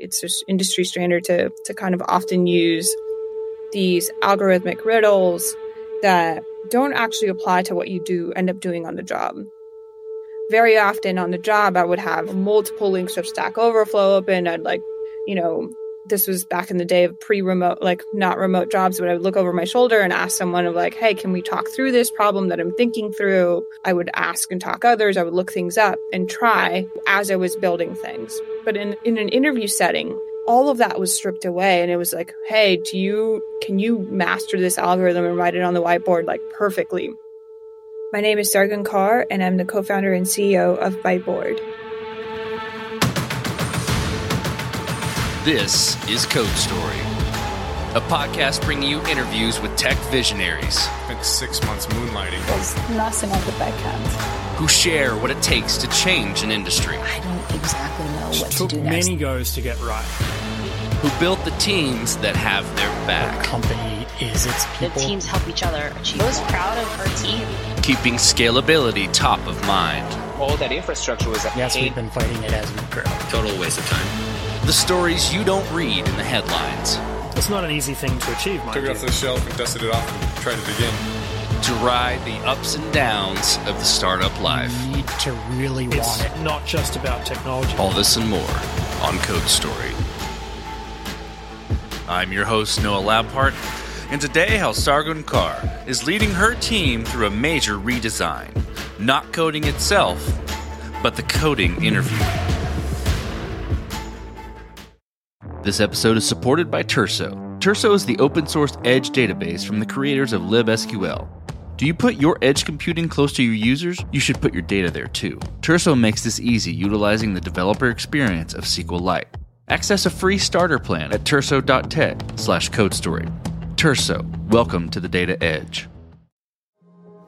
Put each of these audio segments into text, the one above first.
It's just industry standard to to kind of often use these algorithmic riddles that don't actually apply to what you do end up doing on the job. Very often on the job, I would have multiple links of Stack Overflow open. I'd like, you know, this was back in the day of pre-remote like not remote jobs but i would look over my shoulder and ask someone of like hey can we talk through this problem that i'm thinking through? I would ask and talk others. I would look things up and try as i was building things. But in in an interview setting all of that was stripped away and it was like hey do you can you master this algorithm and write it on the whiteboard like perfectly? My name is sargun kaur and i'm the co-founder and ceo of byteboard This is Code Story, a podcast bringing you interviews with tech visionaries. Spent six months moonlighting. There's nothing I could backhand. Who share what it takes to change an industry. I don't exactly know what took to do next. Took many goes to get right. Who built the teams that have their back. The Company is its people. The teams help each other achieve. I was proud of our team. Keeping scalability top of mind. all that infrastructure was Yes, paid we've been fighting it as we grow. Total waste of time. The stories you don't read in the headlines. It's not an easy thing to achieve, mind Took it off the shelf and dusted it off and tried it again. To ride the ups and downs of the startup life. You need to really want It's it. not just about technology. All this and more on Code Story. I'm your host, Noah Labhart, and today how Sargun Kaur is leading her team through a major redesign. Not coding itself, but the coding interview. This episode is supported by Turso. Turso is the open source edge database from the creators of libSQL. Do you put your edge computing close to your users? You should put your data there too. Turso makes this easy utilizing the developer experience of SQLite. Access a free starter plan at turso.tech slash codestory. Turso, welcome to the data edge.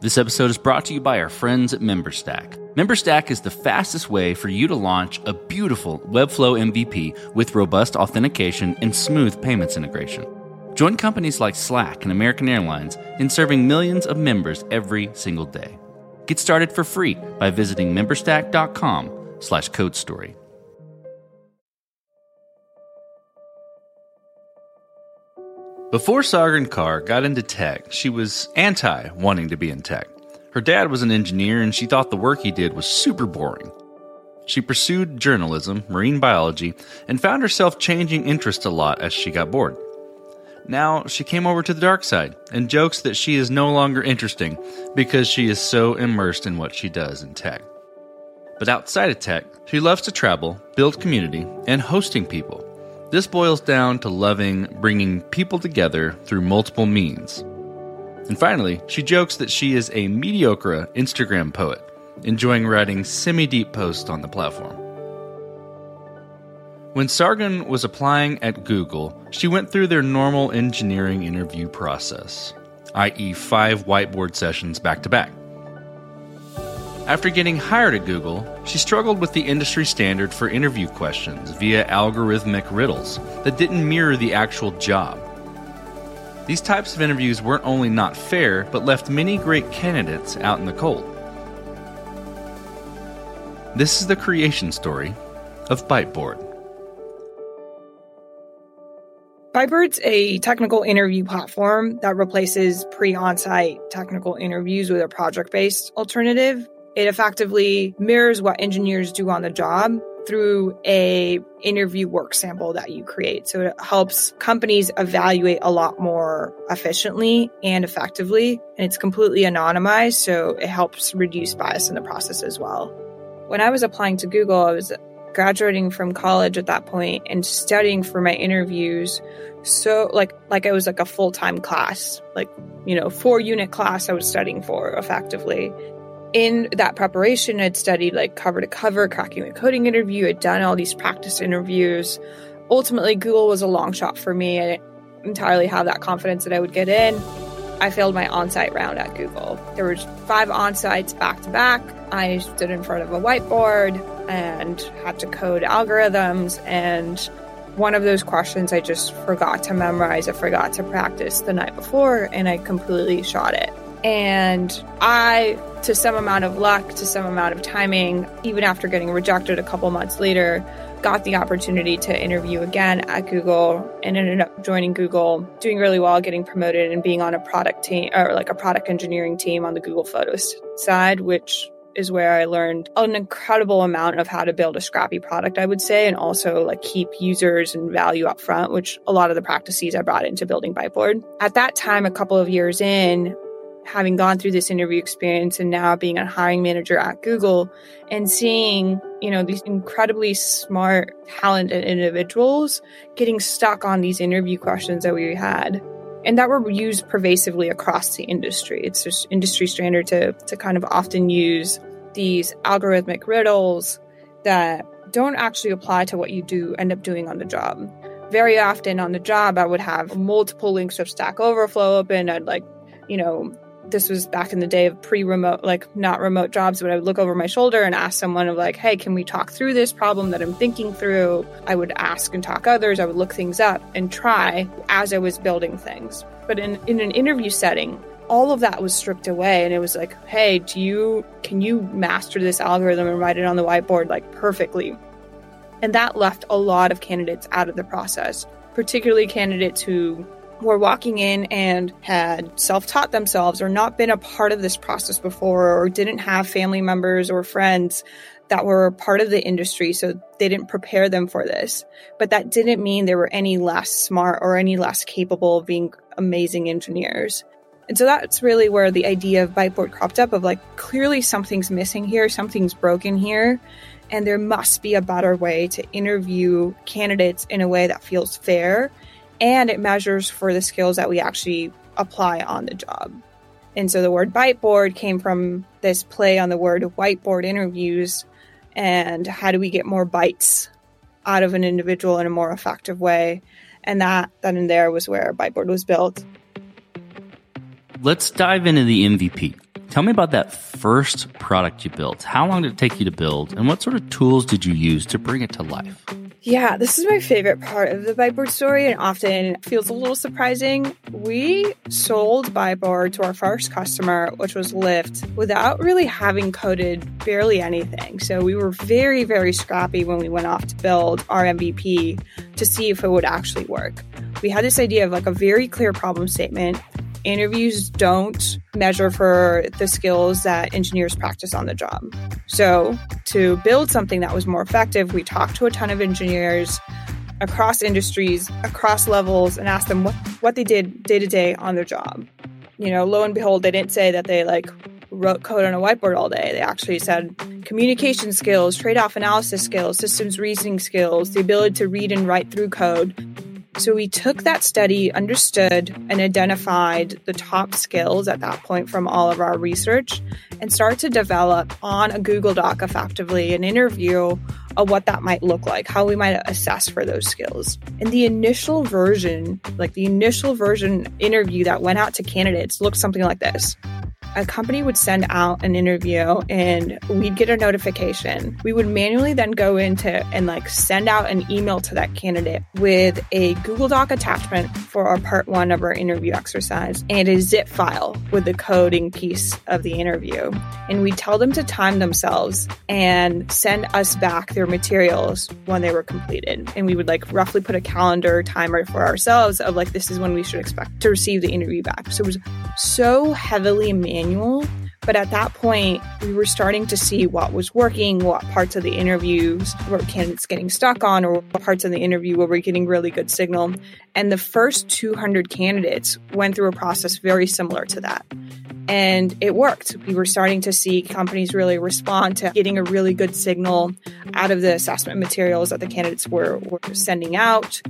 This episode is brought to you by our friends at MemberStack. MemberStack is the fastest way for you to launch a beautiful Webflow MVP with robust authentication and smooth payments integration. Join companies like Slack and American Airlines in serving millions of members every single day. Get started for free by visiting memberstack.com slash code Before Sargun Kaur got into tech, she was anti wanting to be in tech. Her dad was an engineer and she thought the work he did was super boring. She pursued journalism, marine biology, and found herself changing interest a lot as she got bored. Now she came over to the dark side and jokes that she is no longer interesting because she is so immersed in what she does in tech. But outside of tech, she loves to travel, build community, and hosting people. This boils down to loving bringing people together through multiple means. And finally, she jokes that she is a mediocre Instagram poet, enjoying writing semi deep posts on the platform. When Sargun was applying at Google, she went through their normal engineering interview process, i.e., five whiteboard sessions back to back. After getting hired at Google, she struggled with the industry standard for interview questions via algorithmic riddles that didn't mirror the actual job. These types of interviews weren't only not fair, but left many great candidates out in the cold. This is the creation story of Byteboard. Byteboard's a technical interview platform that replaces pre on site technical interviews with a project based alternative. It effectively mirrors what engineers do on the job through a interview work sample that you create. So it helps companies evaluate a lot more efficiently and effectively. And it's completely anonymized. So it helps reduce bias in the process as well. When I was applying to Google, I was graduating from college at that point and studying for my interviews so like like I was like a full-time class like you know four unit class I was studying for effectively in that preparation I'd studied like cover to cover cracking the coding interview. I'd done all these practice interviews. Ultimately Google was a long shot for me. I didn't entirely have that confidence that I would get in. I failed my on-site round at Google. There was five on-sites back to back I stood in front of a whiteboard and had to code algorithms. And one of those questions I just forgot to memorize, I forgot to practice the night before, and I completely shot it. And I, to some amount of luck, to some amount of timing, even after getting rejected a couple months later, got the opportunity to interview again at Google and ended up joining Google, doing really well, getting promoted and being on a product team or like a product engineering team on the Google Photos side, which is where I learned an incredible amount of how to build a scrappy product, I would say, and also like keep users and value up front, which a lot of the practices I brought into building Byteboard. At that time, a couple of years in, having gone through this interview experience and now being a hiring manager at Google and seeing, you know, these incredibly smart, talented individuals getting stuck on these interview questions that we had and that were used pervasively across the industry. It's just industry standard to to kind of often use these algorithmic riddles that don't actually apply to what you do end up doing on the job. Very often on the job, I would have multiple links of Stack Overflow open. I'd like, you know, this was back in the day of pre-remote like not remote jobs but i would look over my shoulder and ask someone of like hey can we talk through this problem that i'm thinking through? I would ask and talk others. I would look things up and try as i was building things. But in, in an interview setting all of that was stripped away and it was like hey do you can you master this algorithm and write it on the whiteboard like perfectly? And that left a lot of candidates out of the process particularly candidates who were walking in and had self taught themselves or not been a part of this process before or didn't have family members or friends that were part of the industry. So they didn't prepare them for this. But that didn't mean they were any less smart or any less capable of being amazing engineers. And so that's really where the idea of Byteboard cropped up of like, clearly something's missing here, something's broken here. And there must be a better way to interview candidates in a way that feels fair and it measures for the skills that we actually apply on the job. And so the word byteboard came from this play on the word whiteboard interviews and how do we get more bites out of an individual in a more effective way. And that then and there was where Byteboard was built. Let's dive into the MVP. Tell me about that first product you built. How long did it take you to build, and what sort of tools did you use to bring it to life? Yeah, this is my favorite part of the Byteboard story and often feels a little surprising. We sold Byteboard to our first customer, which was Lyft, without really having coded barely anything. So we were very, very scrappy when we went off to build our MVP to see if it would actually work. We had this idea of like a very clear problem statement interviews don't measure for the skills that engineers practice on the job. So, to build something that was more effective, we talked to a ton of engineers across industries, across levels, and asked them what, what they did day to day on their job. You know, lo and behold, they didn't say that they like wrote code on a whiteboard all day. They actually said communication skills, trade off analysis skills, systems reasoning skills, the ability to read and write through code. So we took that study, understood, and identified the top skills at that point from all of our research and started to develop on a Google Doc effectively an interview of what that might look like, how we might assess for those skills. And the initial version, like the initial version interview that went out to candidates, looked something like this a company would send out an interview and we'd get a notification. We would manually then go into and like send out an email to that candidate with a Google Doc attachment for our part one of our interview exercise and a zip file with the coding piece of the interview. And we tell them to time themselves and send us back their materials when they were completed. And we would like roughly put a calendar timer for ourselves of like, this is when we should expect to receive the interview back. So it was so heavily manual But at that point, we were starting to see what was working, what parts of the interviews were candidates getting stuck on, or what parts of the interview where we're getting really good signal. And the first 200 candidates went through a process very similar to that. And it worked. We were starting to see companies really respond to getting a really good signal out of the assessment materials that the candidates were, were sending out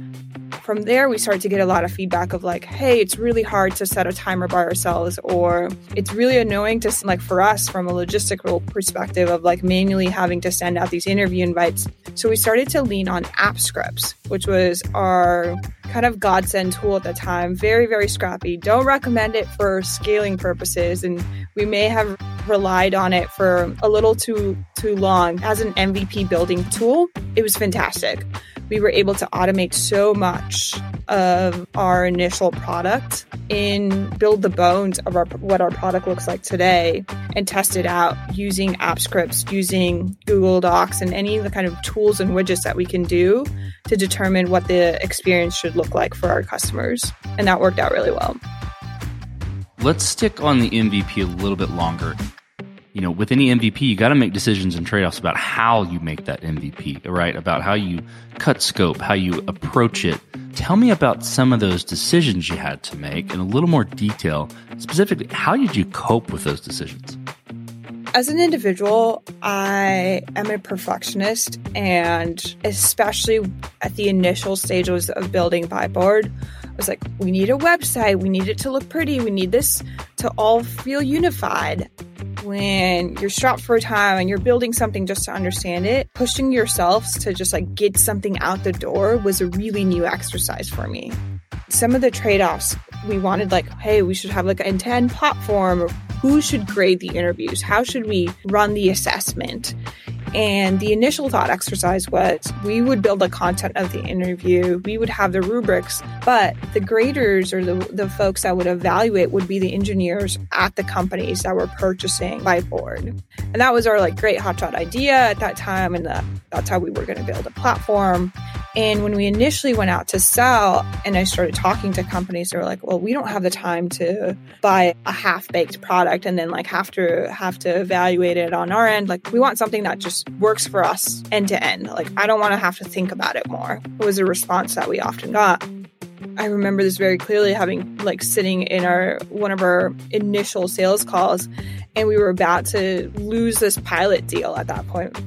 from there, we started to get a lot of feedback of like, hey, it's really hard to set a timer by ourselves, or it's really annoying to, like, for us from a logistical perspective of like manually having to send out these interview invites. So we started to lean on app scripts, which was our kind of godsend tool at the time. Very, very scrappy. Don't recommend it for scaling purposes. And we may have relied on it for a little too too long as an MVP building tool. It was fantastic. We were able to automate so much of our initial product and build the bones of our, what our product looks like today and test it out using app scripts, using Google Docs, and any of the kind of tools and widgets that we can do to determine what the experience should look like for our customers. And that worked out really well. Let's stick on the MVP a little bit longer. You know, with any MVP, you got to make decisions and trade offs about how you make that MVP, right? About how you cut scope, how you approach it. Tell me about some of those decisions you had to make in a little more detail. Specifically, how did you cope with those decisions? As an individual, I am a perfectionist, and especially at the initial stages of building Byteboard, I was like, we need a website, we need it to look pretty, we need this to all feel unified when you're strapped for time and you're building something just to understand it, pushing yourselves to just like get something out the door was a really new exercise for me. Some of the trade offs we wanted, like, hey, we should have like an end to end platform. Who should grade the interviews? How should we run the assessment? And the initial thought exercise was we would build the content of the interview, we would have the rubrics, but the graders or the, the folks that would evaluate would be the engineers at the companies that were purchasing Byteboard. And that was our like great hotshot idea at that time. And the, that's how we were going to build a platform. And when we initially went out to sell and I started talking to companies, they were like, well, we don't have the time to buy a half baked product and then like have to have to evaluate it on our end. Like we want something that just works for us end to end. Like I don't want to have to think about it more. It was a response that we often got. I remember this very clearly having like sitting in our one of our initial sales calls and we were about to lose this pilot deal at that point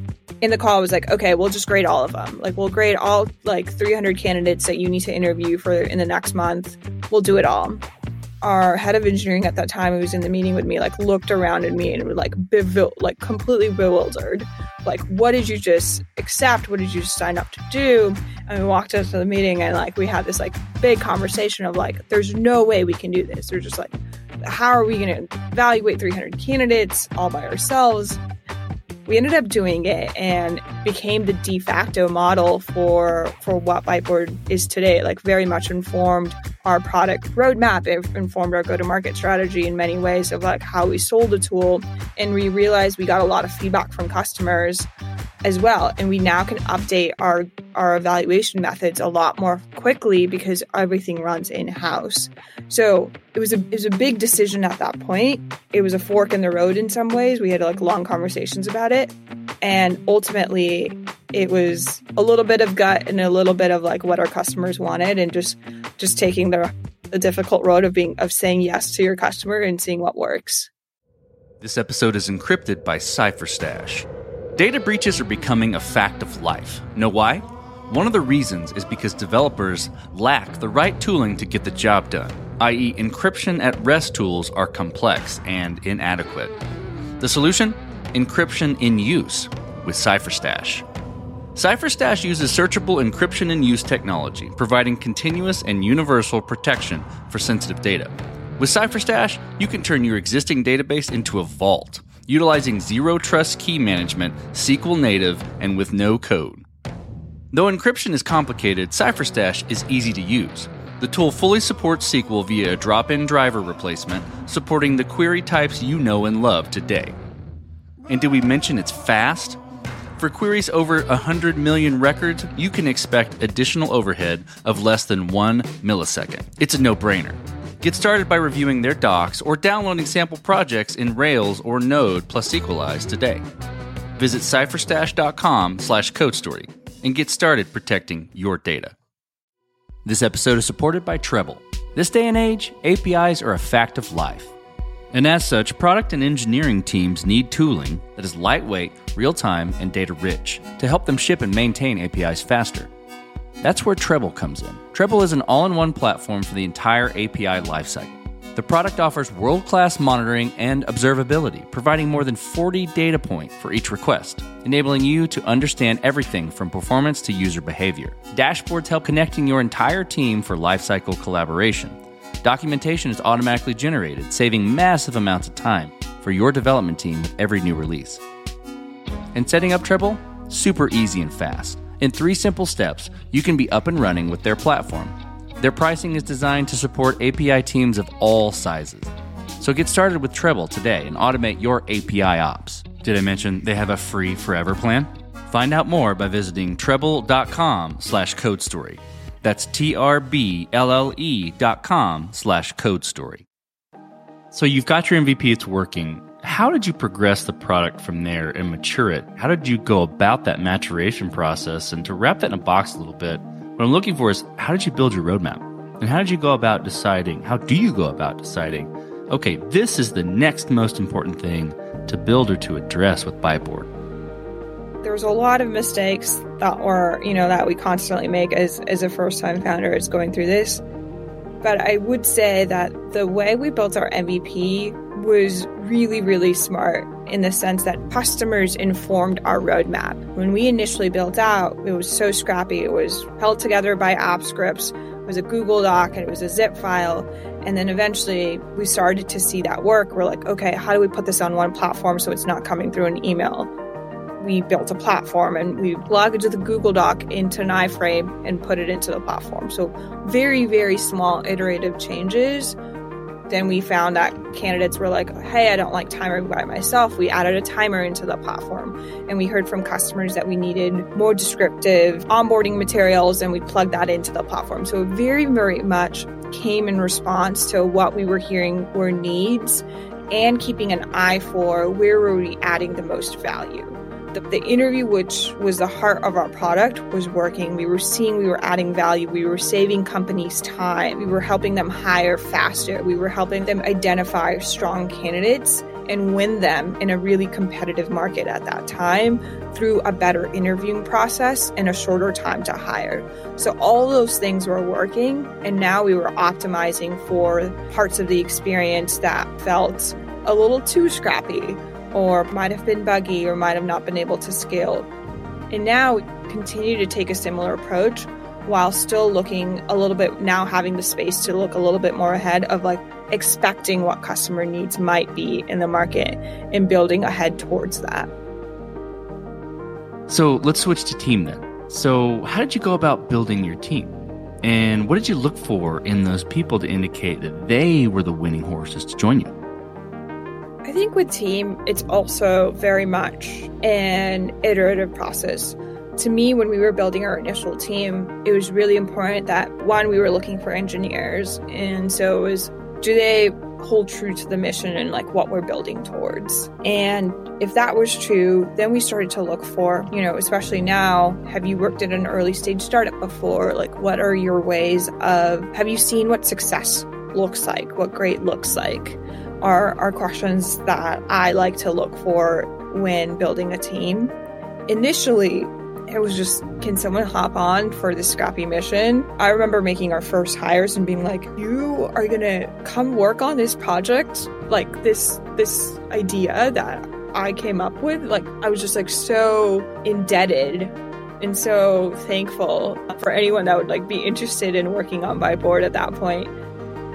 in the call was like, okay, we'll just grade all of them. Like we'll grade all like 300 candidates that you need to interview for in the next month. We'll do it all. Our head of engineering at that time, who was in the meeting with me, like looked around at me and was like, like completely bewildered. Like, what did you just accept? What did you just sign up to do? And we walked into the meeting and like we had this like big conversation of like, there's no way we can do this. They're just like, how are we going to evaluate 300 candidates all by ourselves? We ended up doing it and became the de facto model for for what Byteboard is today. Like very much informed our product roadmap. It informed our go to market strategy in many ways of like how we sold the tool. And we realized we got a lot of feedback from customers as well. And we now can update our our evaluation methods a lot more quickly because everything runs in house. So it was a it was a big decision at that point. It was a fork in the road in some ways. We had like long conversations about it, and ultimately it was a little bit of gut and a little bit of like what our customers wanted, and just just taking the the difficult road of being of saying yes to your customer and seeing what works. This episode is encrypted by CipherStash. Data breaches are becoming a fact of life. Know why? One of the reasons is because developers lack the right tooling to get the job done, i.e., encryption at rest tools are complex and inadequate. The solution? Encryption in use with CipherStash. CipherStash uses searchable encryption in use technology, providing continuous and universal protection for sensitive data. With CipherStash, you can turn your existing database into a vault, utilizing zero trust key management, SQL native, and with no code. Though encryption is complicated, CipherStash is easy to use. The tool fully supports SQL via a drop in driver replacement, supporting the query types you know and love today. And did we mention it's fast? For queries over 100 million records, you can expect additional overhead of less than one millisecond. It's a no brainer. Get started by reviewing their docs or downloading sample projects in Rails or Node plus Sequelize today. Visit cipherstash.com slash codestory and get started protecting your data. This episode is supported by Treblle. This day and age, APIs are a fact of life. And as such, product and engineering teams need tooling that is lightweight, real time, and data rich to help them ship and maintain APIs faster. That's where Treblle comes in. Treblle is an all in one platform for the entire API lifecycle. The product offers world class monitoring and observability, providing more than 40 data points for each request, enabling you to understand everything from performance to user behavior. Dashboards help connecting your entire team for lifecycle collaboration. Documentation is automatically generated, saving massive amounts of time. for your development team with every new release. And setting up Treblle? Super easy and fast. In three simple steps, you can be up and running with their platform. Their pricing is designed to support API teams of all sizes. So get started with Treblle today and automate your API ops. Did I mention they have a free forever plan? Find out more by visiting treblle.com slash code story. That's T-R-B-L-L-E dot com slash code story. So you've got your MVP, it's working. How did you progress the product from there and mature it? How did you go about that maturation process? And to wrap that in a box a little bit, what I'm looking for is how did you build your roadmap? And how did you go about deciding? How do you go about deciding? Okay, this is the next most important thing to build or to address with Byteboard. There's a lot of mistakes that were, you know, that we constantly make as as a first time founder is going through this. But I would say that the way we built our MVP was really, really smart in the sense that customers informed our roadmap. When we initially built out, it was so scrappy. It was held together by app scripts. It was a Google Doc and it was a zip file. And then eventually we started to see that work. We're like, okay, how do we put this on one platform so it's not coming through an email? We built a platform and we plugged the Google Doc into an iframe and put it into the platform. So very, very small iterative changes then we found that candidates were like, hey, I don't like timer by myself. We added a timer into the platform. And we heard from customers that we needed more descriptive onboarding materials, and we plugged that into the platform. So very, very much came in response to what we were hearing were needs and keeping an eye for where were we adding the most value the, the interview, which was the heart of our product, was working. We were seeing we were adding value. We were saving companies time. We were helping them hire faster. We were helping them identify strong candidates and win them in a really competitive market at that time through a better interviewing process and a shorter time to hire. So all those things were working and now we were optimizing for parts of the experience that felt a little too scrappy or might have been buggy or might have not been able to scale. And now we continue to take a similar approach while still looking a little bit now having the space to look a little bit more ahead of like expecting what customer needs might be in the market and building ahead towards that. So let's switch to team then. So, how did you go about building your team? And what did you look for in those people to indicate that they were the winning horses to join you? I think with team, it's also very much an iterative process. To me, when we were building our initial team, it was really important that one, we were looking for engineers. And so it was do they hold true to the mission and like what we're building towards. And if that was true, then we started to look for, you know, especially now, have you worked at an early stage startup before? Like, what are your ways of, have you seen what success looks like, what great looks like? Are, are questions that I like to look for when building a team. Initially, it was just, can someone hop on for this scrappy mission? I remember making our first hires and being like, you are gonna come work on this project, like this this idea that I came up with. Like I was just like so indebted and so thankful for anyone that would like be interested in working on Byteboard at that point.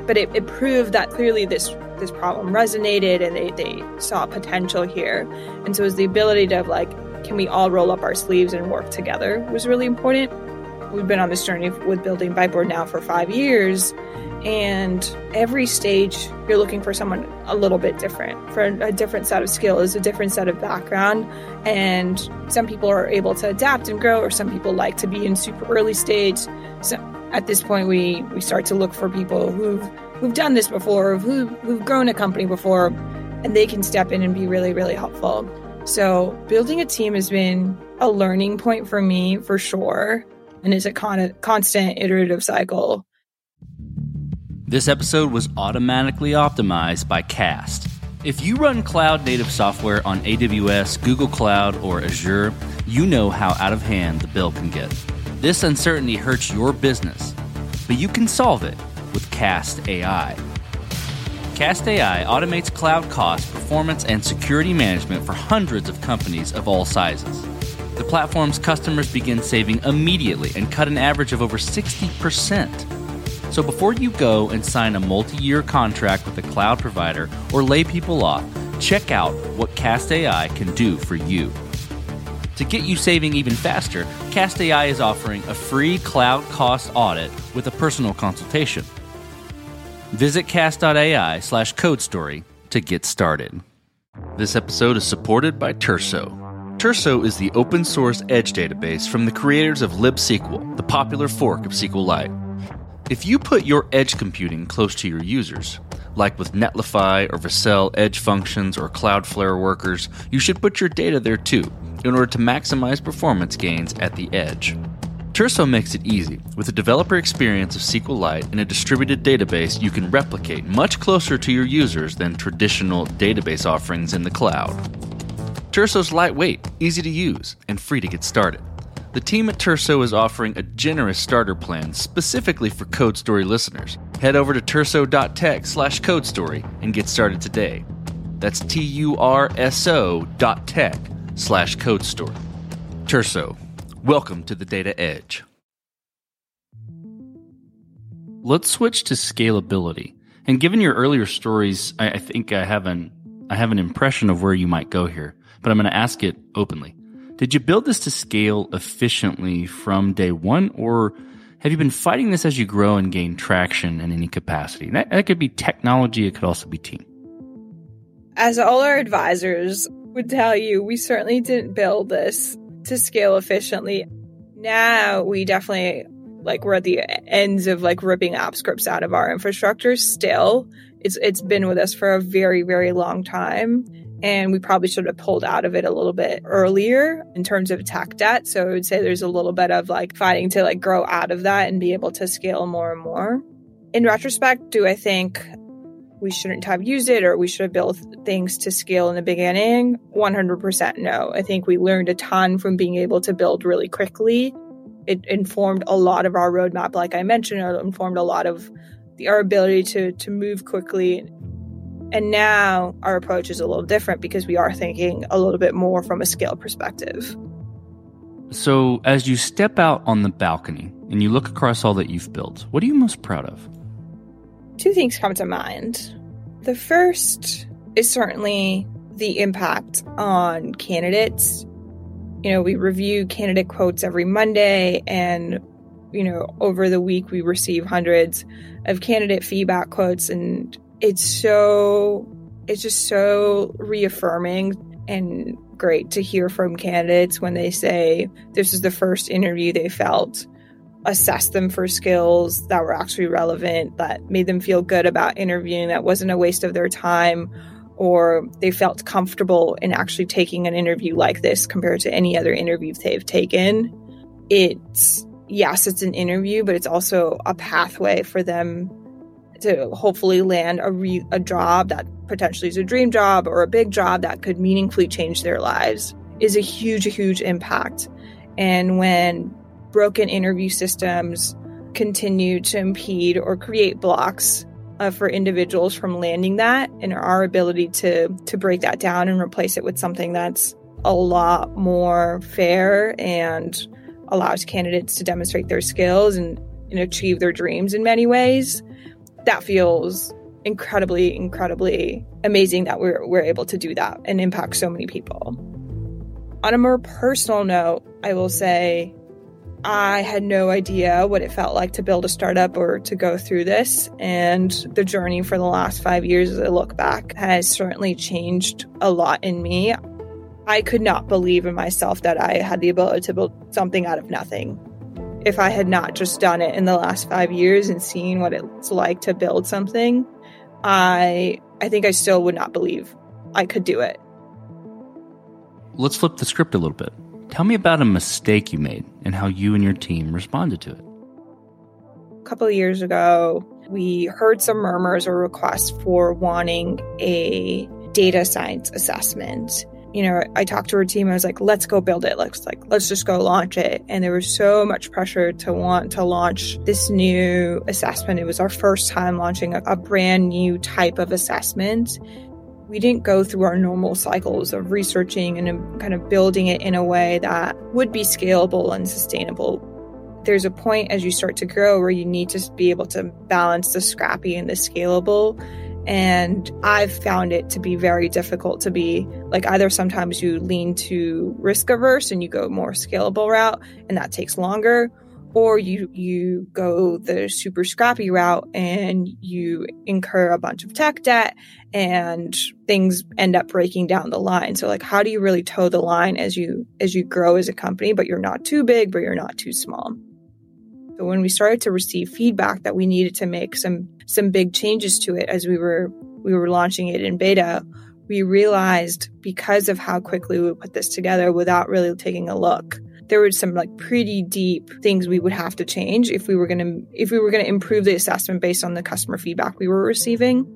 But it, it proved that clearly this this problem resonated and they, they saw potential here. And so it was the ability to like, can we all roll up our sleeves and work together was really important. We've been on this journey with building Byteboard now for five years. And every stage, you're looking for someone a little bit different, for a different set of skills, a different set of background. And some people are able to adapt and grow, or some people like to be in super early stage. So at this point, we, we start to look for people who've who've done this before, who, who've grown a company before, and they can step in and be really, really helpful. So, building a team has been a learning point for me for sure, and is a con- constant iterative cycle. This episode was automatically optimized by Cast. If you run cloud native software on AWS, Google Cloud, or Azure, you know how out of hand the bill can get. This uncertainty hurts your business, but you can solve it with Cast AI. Cast AI automates cloud cost, performance, and security management for hundreds of companies of all sizes. The platform's customers begin saving immediately and cut an average of over 60%. So before you go and sign a multi year contract with a cloud provider or lay people off, Check out what Cast AI can do for you. To get you saving even faster, Cast AI is offering a free cloud cost audit with a personal consultation. Visit cast.ai slash code story to get started. This episode is supported by Turso. Turso is the open source edge database from the creators of libSQL, the popular fork of SQLite. If you put your edge computing close to your users, like with Netlify or Vercel edge functions or Cloudflare workers, you should put your data there too in order to maximize performance gains at the edge. Turso makes it easy. With a developer experience of SQLite and a distributed database you can replicate much closer to your users than traditional database offerings in the cloud. Turso's lightweight, easy to use, and free to get started. The team at Turso is offering a generous starter plan specifically for Code Story listeners. Head over to turso.tech slash code story and get started today. That's T U R S O dot tech slash code story. Turso, welcome to the Data Edge. Let's switch to scalability. And given your earlier stories, I, I think I have an I have an impression of where you might go here, but I'm going to ask it openly. Did you build this to scale efficiently from day one, or have you been fighting this as you grow and gain traction in any capacity? That, that could be technology, it could also be team. As all our advisors would tell you, we certainly didn't build this to scale efficiently. Now we definitely like we're at the ends of like ripping app scripts out of our infrastructure still. It's it's been with us for a very, very long time. And we probably should have pulled out of it a little bit earlier in terms of tech debt. So I would say there's a little bit of like fighting to like grow out of that and be able to scale more and more. In retrospect, do I think we shouldn't have used it or we should have built things to scale in the beginning? 100% no. I think we learned a ton from being able to build really quickly. It informed a lot of our roadmap, like I mentioned, it informed a lot of the, our ability to, to move quickly. And now our approach is a little different because we are thinking a little bit more from a scale perspective. So, as you step out on the balcony and you look across all that you've built, what are you most proud of? Two things come to mind. The first is certainly the impact on candidates. You know, we review candidate quotes every Monday, and, you know, over the week we receive hundreds of candidate feedback quotes, and it's so, it's just so reaffirming and great to hear from candidates when they say this is the first interview they felt assess them for skills that were actually relevant, that made them feel good about interviewing, that wasn't a waste of their time, or they felt comfortable in actually taking an interview like this compared to any other interview they've taken. It's, yes, it's an interview, but it's also a pathway for them to hopefully land a, re- a job that potentially is a dream job or a big job that could meaningfully change their lives is a huge, huge impact. And when broken interview systems continue to impede or create blocks uh, for individuals from landing that and our ability to to break that down and replace it with something that's a lot more fair and allows candidates to demonstrate their skills and, and achieve their dreams in many ways. That feels incredibly incredibly amazing that we're, we're able to do that and impact so many people. On a more personal note i will say I had no idea what it felt like to build a startup or to go through this. And the journey for the last five years, as I look back, has certainly changed a lot in me. I could not believe in myself that I had the ability to build something out of nothing. If I had not just done it in the last five years and seen what it's like to build something, I I think I still would not believe I could do it. Let's flip the script a little bit. Tell me about a mistake you made and how you and your team responded to it. A couple years ago, we heard some murmurs or requests for wanting a data science assessment. You know, I talked to our team. I was like, "Let's go build it. Let's like, let's just go launch it." And there was so much pressure to want to launch this new assessment. It was our first time launching a, a brand new type of assessment we didn't go through our normal cycles of researching and um, kind of building it in a way that would be scalable and sustainable. There's a point as you start to grow where you need to be able to balance the scrappy and the scalable. And I've found it to be very difficult to be like either sometimes you lean to risk averse and you go more scalable route and that takes longer, or you you go the super scrappy route and you incur a bunch of tech debt and things end up breaking down the line. So like how do you really toe the line as you as you grow as a company but you're not too big but you're not too small? So when we started to receive feedback that we needed to make some some big changes to it as we were we were launching it in beta we realized because of how quickly we put this together without really taking a look there were some like pretty deep things we would have to change if we were going to if we were going to improve the assessment based on the customer feedback we were receiving.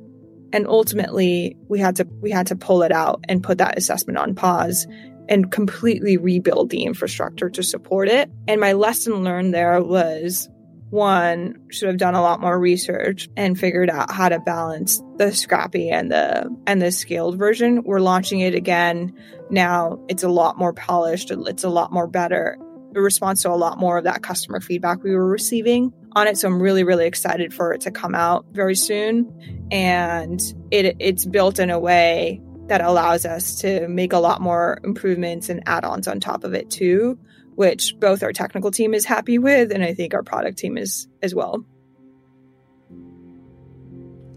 And ultimately we had to we had to pull it out and put that assessment on pause and completely rebuild the infrastructure to support it. And my lesson learned there was one should have done a lot more research and figured out how to balance the scrappy and the and the scaled version. We're launching it again now. It's a lot more polished. It's a lot more better. It responds to a lot more of that customer feedback we were receiving on it. So i'm really really excited for it to come out very soon. And it it's built in a way that allows us to make a lot more improvements and add-ons on top of it too which both our technical team is happy with and I think our product team is as well.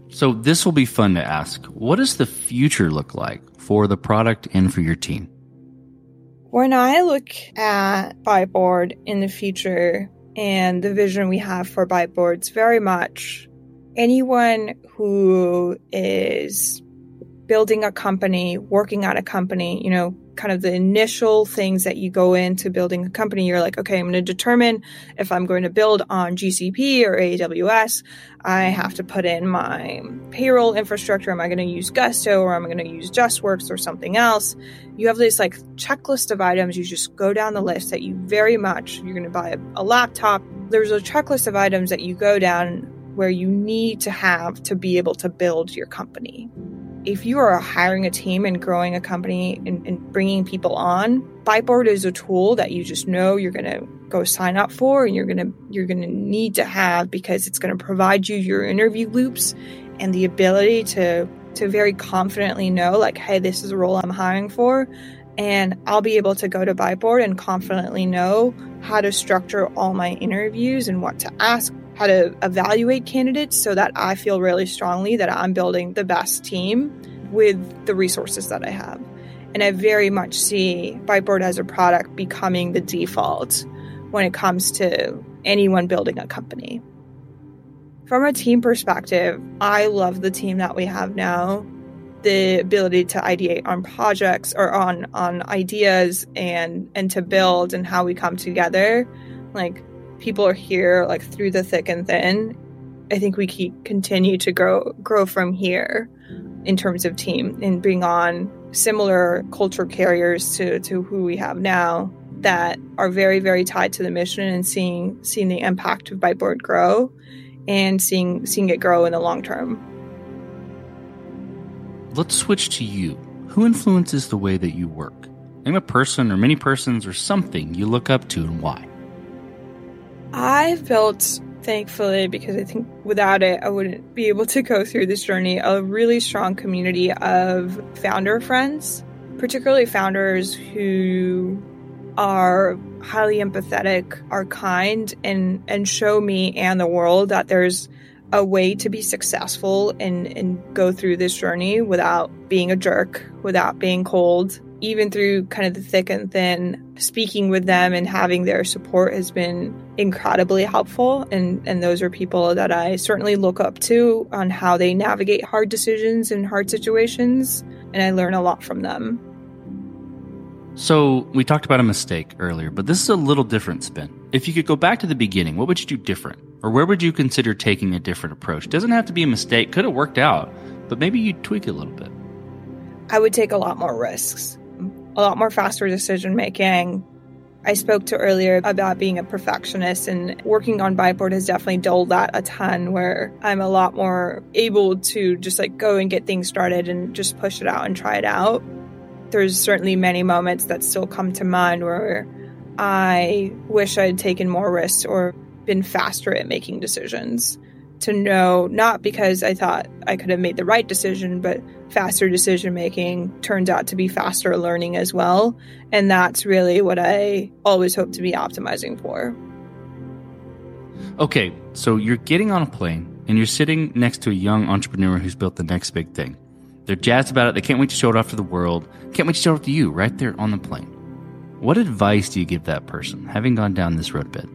So this will be fun to ask. What does the future look like for the product and for your team? When I look at Byteboard in the future and the vision we have for Byteboard, it's very much anyone who is building a company, working at a company, you know, kind of the initial things that you go into building a company, you're like, okay, I'm going to determine if I'm going to build on GCP or AWS. I have to put in my payroll infrastructure. Am I going to use Gusto or am I going to use JustWorks or something else? You have this like checklist of items. You just go down the list that you very much, you're going to buy a, a laptop. There's a checklist of items that you go down where you need to have to be able to build your company if you are hiring a team and growing a company and, and bringing people on, Byteboard is a tool that you just know you're going to go sign up for and you're going to you're going to need to have because it's going to provide you your interview loops and the ability to to very confidently know like hey this is a role I'm hiring for and I'll be able to go to Byteboard and confidently know how to structure all my interviews and what to ask how to evaluate candidates so that I feel really strongly that I'm building the best team with the resources that I have. And I very much see Byteboard as a product becoming the default when it comes to anyone building a company. From a team perspective, I love the team that we have now. The ability to ideate on projects or on on ideas and and to build and how we come together. Like people are here like through the thick and thin. I think we continue to grow grow from here in terms of team and bring on similar culture carriers to, to who we have now that are very, very tied to the mission and seeing seeing the impact of Byteboard grow and seeing seeing it grow in the long term. Let's switch to you. Who influences the way that you work? Name a person or many persons or something you look up to and why. I've built, thankfully, because I think without it, I wouldn't be able to go through this journey, a really strong community of founder friends, particularly founders who are highly empathetic, are kind, and, and show me and the world that there's a way to be successful and, and go through this journey without being a jerk, without being cold, even through kind of the thick and thin, speaking with them and having their support has been incredibly helpful. And, and those are people that I certainly look up to on how they navigate hard decisions and hard situations. And I learn a lot from them. So, we talked about a mistake earlier, but this is a little different spin. If you could go back to the beginning, what would you do different? Or where would you consider taking a different approach? Doesn't have to be a mistake, could have worked out, but maybe you'd tweak it a little bit. I would take a lot more risks a lot more faster decision making. I spoke to earlier about being a perfectionist and working on Byteboard has definitely dulled that a ton where I'm a lot more able to just like go and get things started and just push it out and try it out. There's certainly many moments that still come to mind where I wish I had taken more risks or been faster at making decisions to know not because I thought I could have made the right decision, but faster decision making turns out to be faster learning as well. And that's really what I always hope to be optimizing for. Okay, so you're getting on a plane and you're sitting next to a young entrepreneur who's built the next big thing. They're jazzed about it. They can't wait to show it off to the world. Can't wait to show it off to you right there on the plane. What advice do you give that person, having gone down this roadbed?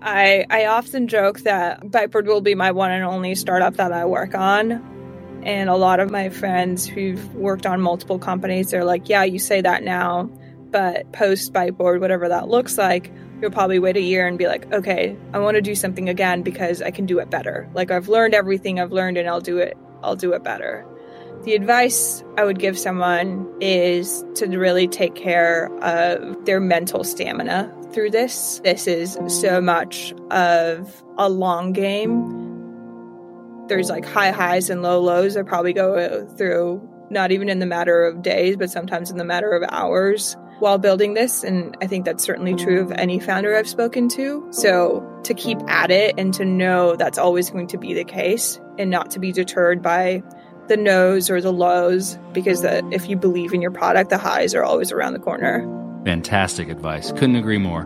I I often joke that Byteboard will be my one and only startup that I work on. And a lot of my friends who've worked on multiple companies, they're like, yeah, you say that now, but post Byteboard, whatever that looks like, you'll probably wait a year and be like, okay, I want to do something again because I can do it better. Like I've learned everything I've learned and I'll do it, I'll do it better. The advice I would give someone is to really take care of their mental stamina through this. This is so much of a long game. There's like high highs and low lows I probably go through, not even in the matter of days, but sometimes in the matter of hours while building this. And I think that's certainly true of any founder I've spoken to. So to keep at it and to know that's always going to be the case and not to be deterred by the no's or the lows because that if you believe in your product, the highs are always around the corner. Fantastic advice. Couldn't agree more.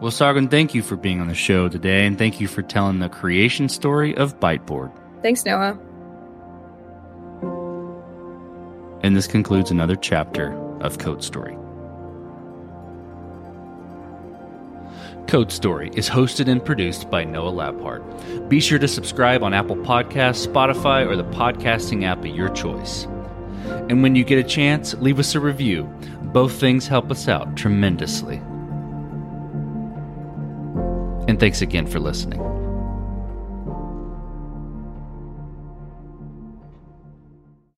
Well, Sargun, thank you for being on the show today, and thank you for telling the creation story of Byteboard. Thanks, Noah. And this concludes another chapter of Code Story. Code Story is hosted and produced by Noah Labhart. Be sure to subscribe on Apple Podcasts, Spotify, or the podcasting app of your choice. And when you get a chance, leave us a review. Both things help us out tremendously. And thanks again for listening.